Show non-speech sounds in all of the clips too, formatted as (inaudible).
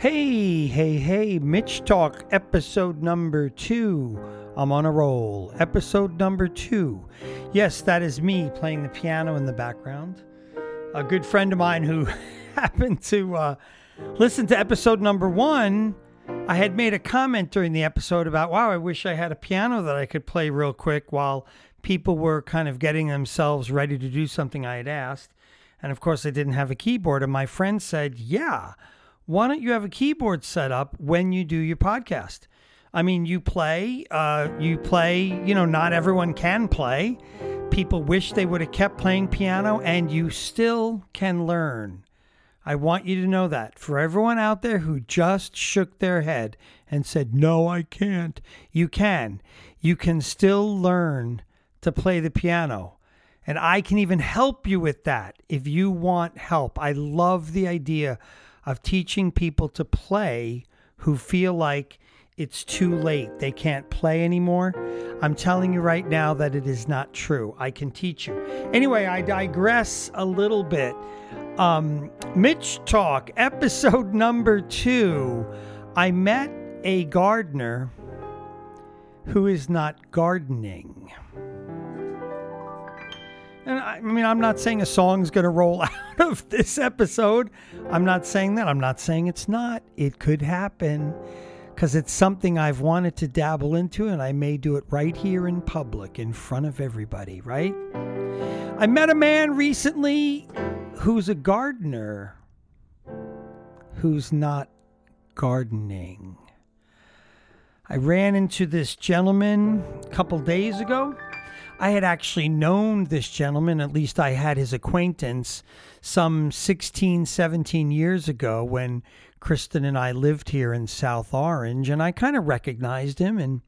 Hey, hey, hey, Mitch Talk, episode number two. I'm on a roll. Episode number two. Yes, that is me playing the piano in the background. A good friend of mine who (laughs) happened to uh, listen to episode number one. I had made a comment during the episode about, wow, I wish I had a piano that I could play real quick while people were kind of getting themselves ready to do something I had asked. And of course, I didn't have a keyboard. And my friend said, yeah why don't you have a keyboard set up when you do your podcast? I mean, you play, uh, you play, you know, not everyone can play. People wish they would have kept playing piano, and you still can learn. I want you to know that. For everyone out there who just shook their head and said, No, I can't, you can. You can still learn to play the piano. And I can even help you with that if you want help. I love the idea of teaching people to play who feel like it's too late. They can't play anymore. I'm telling you right now that it is not true. I can teach you. Anyway, I digress a little bit. Um, Mitch Talk, episode (laughs) number two. I met a gardener who is not gardening. And I, mean, I'm not saying a song's going to roll (laughs) out of this episode. I'm not saying that. I'm not saying it's not. It could happen because it's something I've wanted to dabble into, and I may do it right here in public in front of everybody, right? I met a man recently who's a gardener who's not gardening. I ran into this gentleman a couple days ago I had actually known this gentleman, at least I had his acquaintance, some 16, 17 years ago when Kristen and I lived here in South Orange, and I kind of recognized him and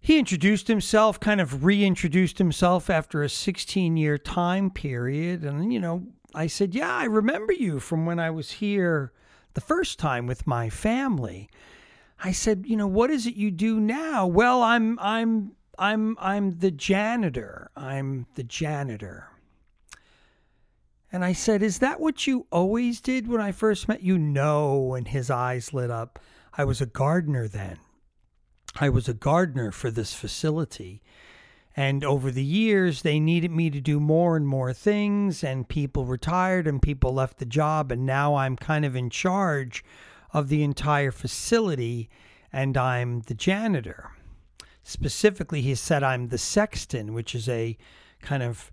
he introduced himself, kind of reintroduced himself after a 16 year time period. And, you know, I said, Yeah, I remember you from when I was here the first time with my family. I said, You know, what is it you do now? Well, I'm, I'm, I'm I'm the janitor. I'm the janitor. And I said, Is that what you always did when I first met you? No. And his eyes lit up. I was a gardener then. I was a gardener for this facility. And over the years, they needed me to do more and more things, and people retired and people left the job. And now I'm kind of in charge of the entire facility, and I'm the janitor. Specifically, he said, I'm the sexton, which is a kind of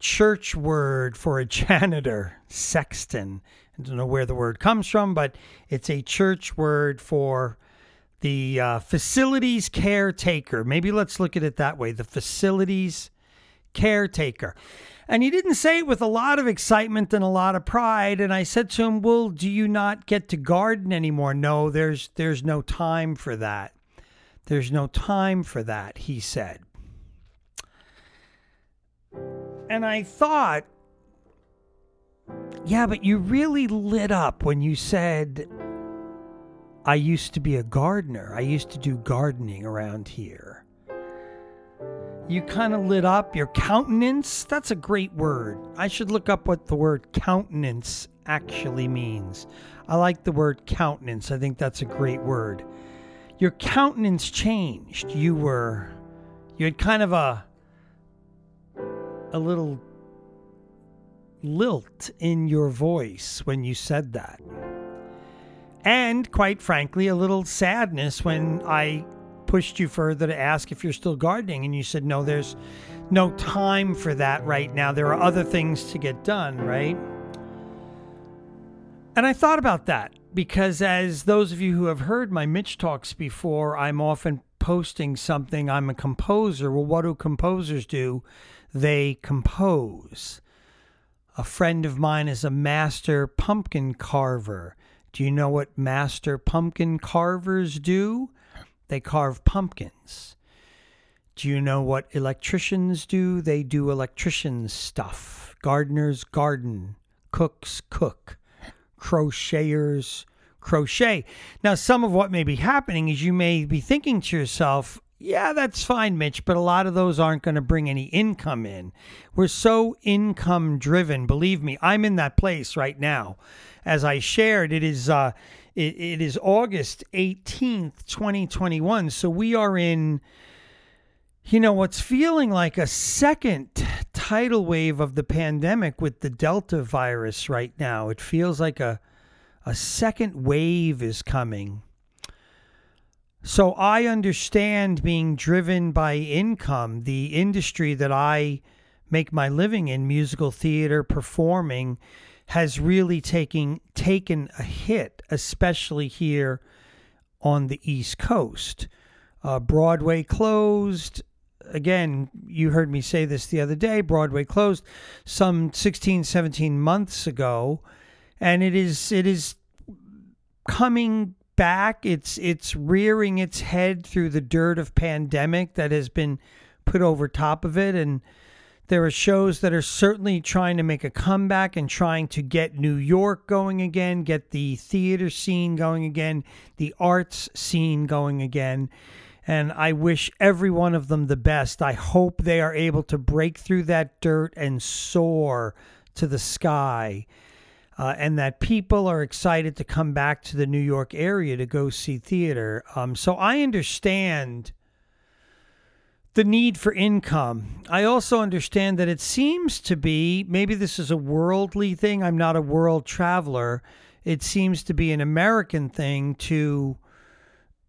church word for a (laughs) janitor, sexton. I don't know where the word comes from, but it's a church word for the uh, facilities caretaker. Maybe let's look at it that way the facilities caretaker. And he didn't say it with a lot of excitement and a lot of pride. And I said to him, Well, do you not get to garden anymore? No, there's there's no time for that. There's no time for that, he said. And I thought, yeah, but you really lit up when you said, I used to be a gardener. I used to do gardening around here. You kind of lit up your countenance. That's a great word. I should look up what the word countenance actually means. I like the word countenance. I think that's a great word your countenance changed. You were, you had kind of a, a little lilt in your voice when you said that. And quite frankly, a little sadness when I pushed you further to ask if you're still gardening and you said, no, there's no time for that right now. There are other things to get done, right? And I thought about that because as those of you who have heard my Mitch talks before, I'm often posting something. I'm a composer. Well, what do composers do? They compose. A friend of mine is a master pumpkin carver. Do you know what master pumpkin carvers do? They carve pumpkins. Do you know what electricians do? They do electrician stuff. Gardeners garden. Cooks cook crocheters crochet. Now, some of what may be happening is you may be thinking to yourself, Yeah, that's fine, Mitch, but a lot of those aren't going to bring any income in. We're so income driven. Believe me, I'm in that place right now. As I shared, it is uh, it, it is August 18th, 2021. So we are in, you know, what's feeling like a second tidal wave of the pandemic with the Delta virus right now. It feels like a a second wave is coming. So I understand being driven by income, the industry that I make my living in, musical theater, performing, has really taken taken a hit, especially here on the East Coast. Uh, Broadway closed. Again, you heard me say this the other day. Broadway closed some 16, 17 months ago, and it is it is coming back. It's it's rearing its head through the dirt of pandemic that has been put over top of it and there are shows that are certainly trying to make a comeback and trying to get New York going again, get the theater scene going again, the arts scene going again. And I wish every one of them the best. I hope they are able to break through that dirt and soar to the sky uh, and that people are excited to come back to the New York area to go see theater. Um, so I understand the need for income. I also understand that it seems to be maybe this is a worldly thing. I'm not a world traveler. It seems to be an American thing to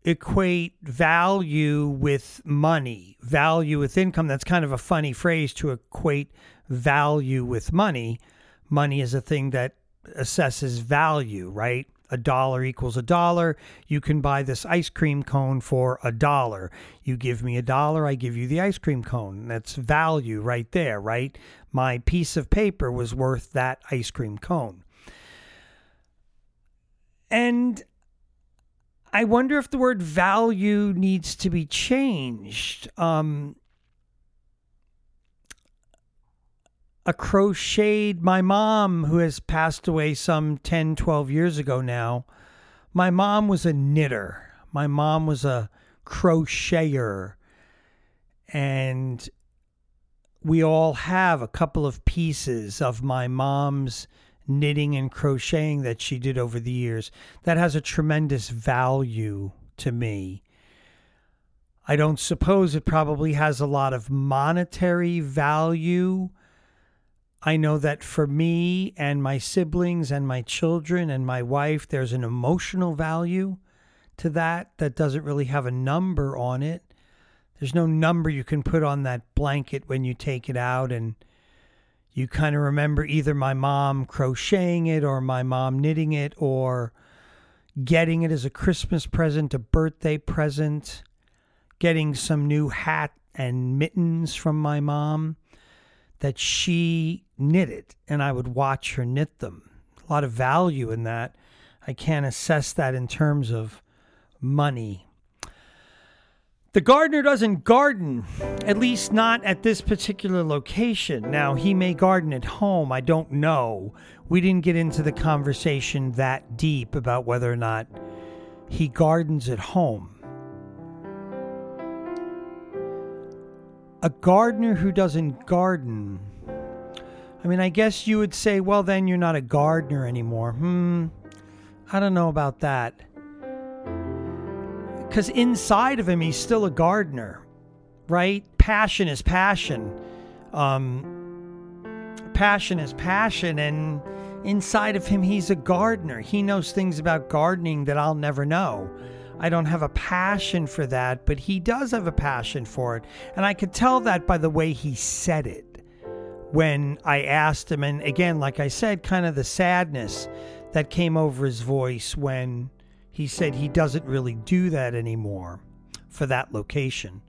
equate value with money, value with income. That's kind of a funny phrase to equate value with money. Money is a thing that assesses value, right? A dollar equals a dollar. You can buy this ice cream cone for a dollar. You give me a dollar, I give you the ice cream cone. That's value right there, right? My piece of paper was worth that ice cream cone. And I wonder if the word value needs to be changed. Um, a crocheted my mom who has passed away some 10 12 years ago now my mom was a knitter my mom was a crocheter and we all have a couple of pieces of my mom's knitting and crocheting that she did over the years that has a tremendous value to me I don't suppose it probably has a lot of monetary value I know that for me and my siblings and my children and my wife, there's an emotional value to that that doesn't really have a number on it. There's no number you can put on that blanket when you take it out and you kind of remember either my mom crocheting it or my mom knitting it or getting it as a Christmas present, a birthday present, getting some new hat and mittens from my mom that she knitted and I would watch her knit them. A lot of value in that. I can't assess that in terms of money. The gardener doesn't garden, at least not at this particular location. Now, he may garden at home, I don't know. We didn't get into the conversation that deep about whether or not he gardens at home. A gardener who doesn't garden I mean, I guess you would say, well, then you're not a gardener anymore. Hmm, I don't know about that. Because inside of him, he's still a gardener, right? Passion is passion. Um, passion is passion. And inside of him, he's a gardener. He knows things about gardening that I'll never know. I don't have a passion for that, but he does have a passion for it. And I could tell that by the way he said it when I asked him. And again, like I said, kind of the sadness that came over his voice when he said he doesn't really do that anymore for that location.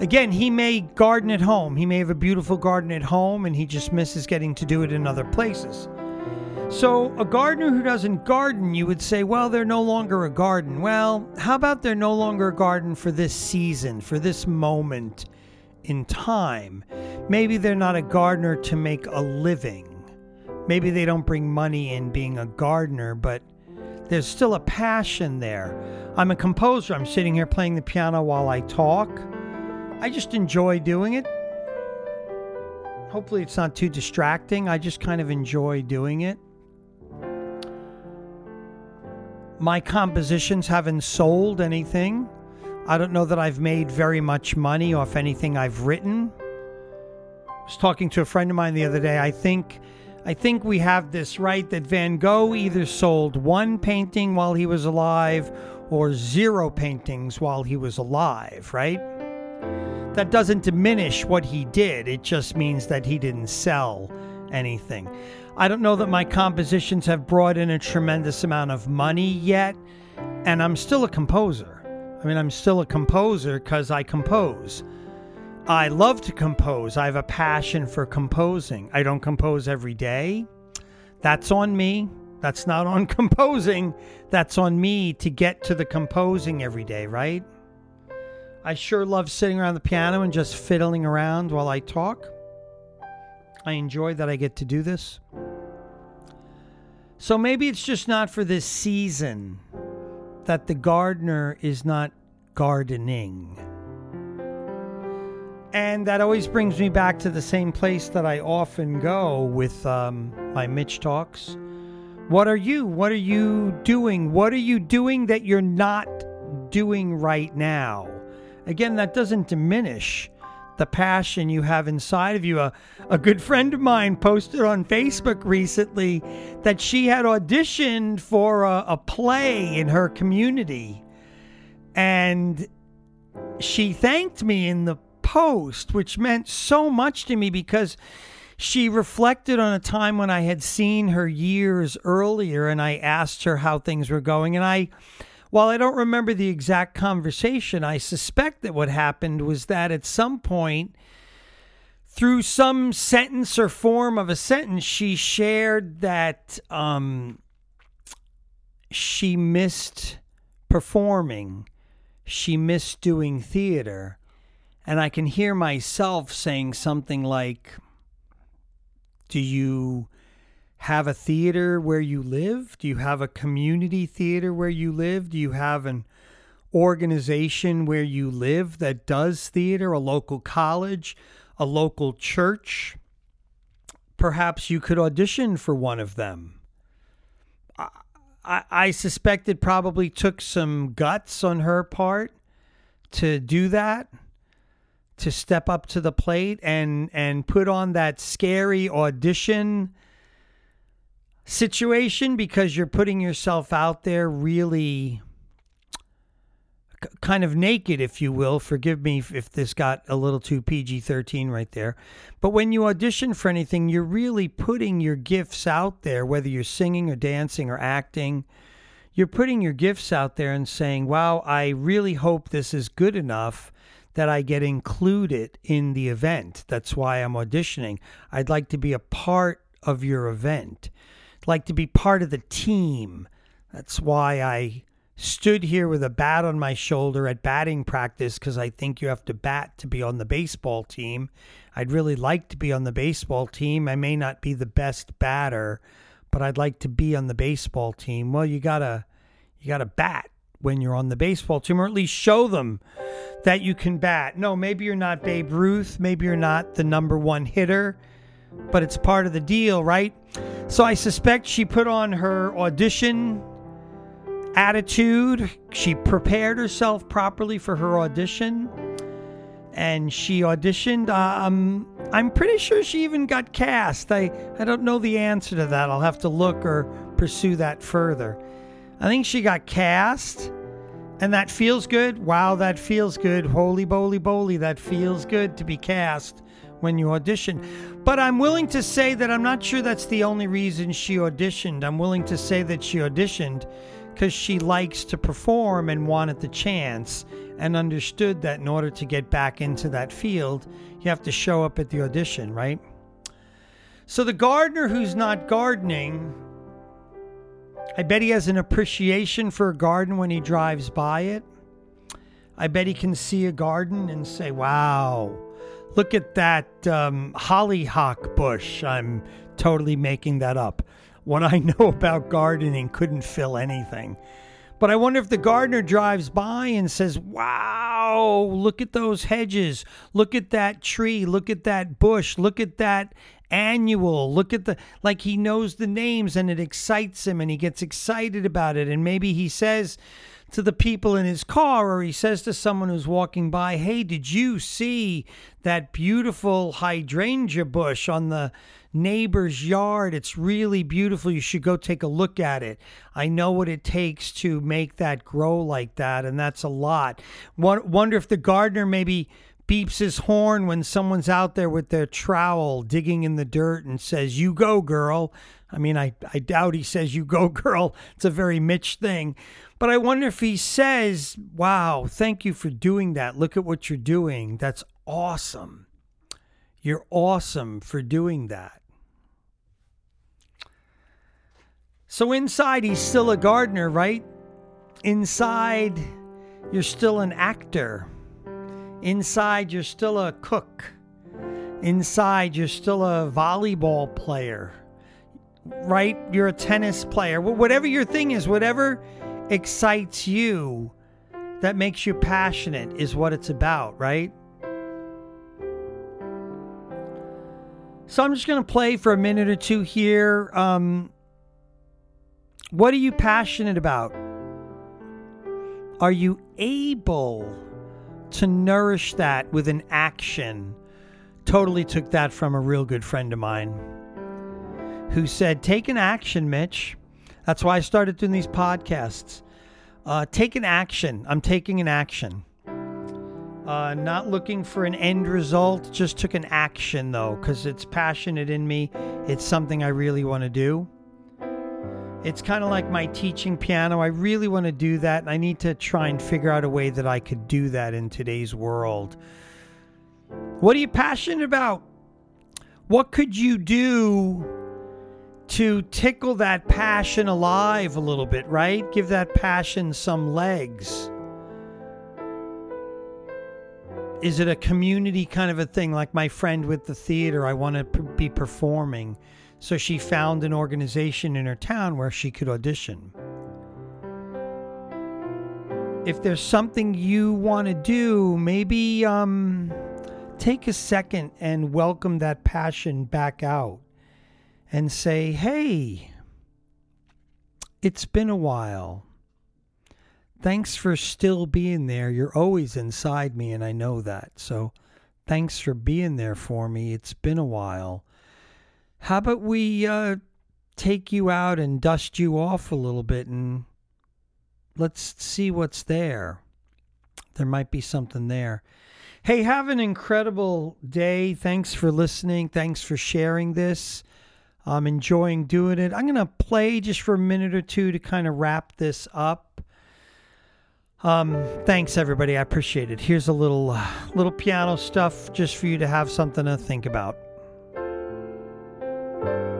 Again, he may garden at home. He may have a beautiful garden at home and he just misses getting to do it in other places. So, a gardener who doesn't garden, you would say, well, they're no longer a garden. Well, how about they're no longer a garden for this season, for this moment in time? Maybe they're not a gardener to make a living. Maybe they don't bring money in being a gardener, but There's still a passion there. I'm a composer. I'm sitting here playing the piano while I talk. I just enjoy doing it. Hopefully, it's not too distracting. I just kind of enjoy doing it. My compositions haven't sold anything. I don't know that I've made very much money off anything I've written. I was talking to a friend of mine the other day. I think I think we have this right that Van Gogh either sold one painting while he was alive or zero paintings while he was alive, right? That doesn't diminish what he did. It just means that he didn't sell anything. I don't know that my compositions have brought in a tremendous amount of money yet, and I'm still a composer. I mean, I'm still a composer because I compose. I love to compose. I have a passion for composing. I don't compose every day. That's on me. That's not on (laughs) composing. That's on me to get to the composing every day, right? I sure love sitting around the piano and just fiddling around while I talk. I enjoy that I get to do this. So maybe it's just not for this season that the gardener is not gardening. And that always brings me back to the same place that I often go with um, my Mitch talks. What are you? What are you doing? What are you doing that you're not doing right now? Again, that doesn't diminish the passion you have inside of you. A, a good friend of mine posted on Facebook recently that she had auditioned for a, a play in her community. And she thanked me in the post, which meant so much to me because she reflected on a time when I had seen her years earlier and I asked her how things were going. And I while I don't remember the exact conversation, I suspect that what happened was that at some point, through some sentence or form of a sentence, she shared that um, she missed performing, she missed doing theater. And I can hear myself saying something like, Do you have a theater where you live? Do you have a community theater where you live? Do you have an organization where you live that does theater, a local college, a local church? Perhaps you could audition for one of them. I, I, I suspect it probably took some guts on her part to do that to step up to the plate and and put on that scary audition situation because you're putting yourself out there really kind of naked, if you will. Forgive me if this got a little too PG 13 right there. But when you audition for anything, you're really putting your gifts out there, whether you're singing or dancing or acting. You're putting your gifts out there and saying, wow, I really hope this is good enough that I get included in the event. That's why I'm auditioning. I'd like to be a part of your event like to be part of the team. That's why I stood here with a bat on my shoulder at batting practice because I think you have to bat to be on the baseball team. I'd really like to be on the baseball team. I may not be the best batter, but I'd like to be on the baseball team. Well, you gotta you gotta bat when you're on the baseball team, or at least show them that you can bat. No, maybe you're not Babe Ruth, maybe you're not the number one hitter, but it's part of the deal, right? So I suspect she put on her audition attitude. She prepared herself properly for her audition. And she auditioned. Um, I'm pretty sure she even got cast. I, I don't know the answer to that. I'll have to look or pursue that further. I think she got cast. And that feels good. Wow, that feels good. Holy boly boly, that feels good to be cast when you audition. But I'm willing to say that I'm not sure that's the only reason she auditioned. I'm willing to say that she auditioned because she likes to perform and wanted the chance and understood that in order to get back into that field, you have to show up at the audition, right? So the gardener who's not gardening, I bet he has an appreciation for a garden when he drives by it. I bet he can see a garden and say, wow, Look at that um, hollyhock bush. I'm totally making that up. what I (laughs) know about gardening couldn't fill anything. But I wonder if the gardener drives by and says, Wow, look at those hedges. Look at that tree. Look at that bush. Look at that annual. Look at the, like he knows the names and it excites him and he gets excited about it. And maybe he says to the people in his car or he says to someone who's walking by, Hey, did you see that beautiful hydrangea bush on the neighbor's yard. It's really beautiful. You should go take a look at it. I know what it takes to make that grow like that, and that's a lot. Wonder if the gardener maybe beeps his horn when someone's out there with their trowel digging in the dirt and says, You go, girl. I mean, I, I doubt he says, You go, (laughs) girl. It's a very Mitch thing. But I wonder if he says, Wow, thank you for doing that. Look at what you're doing. That's awesome. You're awesome for doing that. So inside, he's still a gardener, right? Inside, you're still an actor. Inside, you're still a cook. Inside, you're still a volleyball player, right? You're a tennis player. Whatever your thing is, whatever excites you, that makes you passionate, is what it's about, right? So I'm just going to play for a minute or two here. Um, what are you passionate about? Are you able to nourish that with an action? Totally took that from a real good friend of mine who said, Take an action, Mitch. That's why I started doing these podcasts. Uh, take an action. I'm taking an action. Uh, not looking for an end result, just took an action though, because it's passionate in me. It's something I really want to do. It's kind of like my teaching piano. I really want to do that, and I need to try and figure out a way that I could do that in today's world. What are you passionate about? What could you do to tickle that passion alive a little bit, right? Give that passion some legs. is it a community kind of a thing like my friend with the theater i want to be performing so she found an organization in her town where she could audition if there's something you want to do maybe um, take a second and welcome that passion back out and say hey it's been a while thanks for still being there. You're always inside me, and I know that. So thanks for being there for me. It's been a while. How about we uh, take you out and dust you off a little bit and let's see what's there? There might be something there. Hey, have an incredible day. Thanks for listening. Thanks for sharing this. I'm enjoying doing it. I'm going to play just for a minute or two to kind of wrap this up. Um, thanks everybody. I appreciate it. Here's a little uh, little piano stuff just for you to have something to think about thank you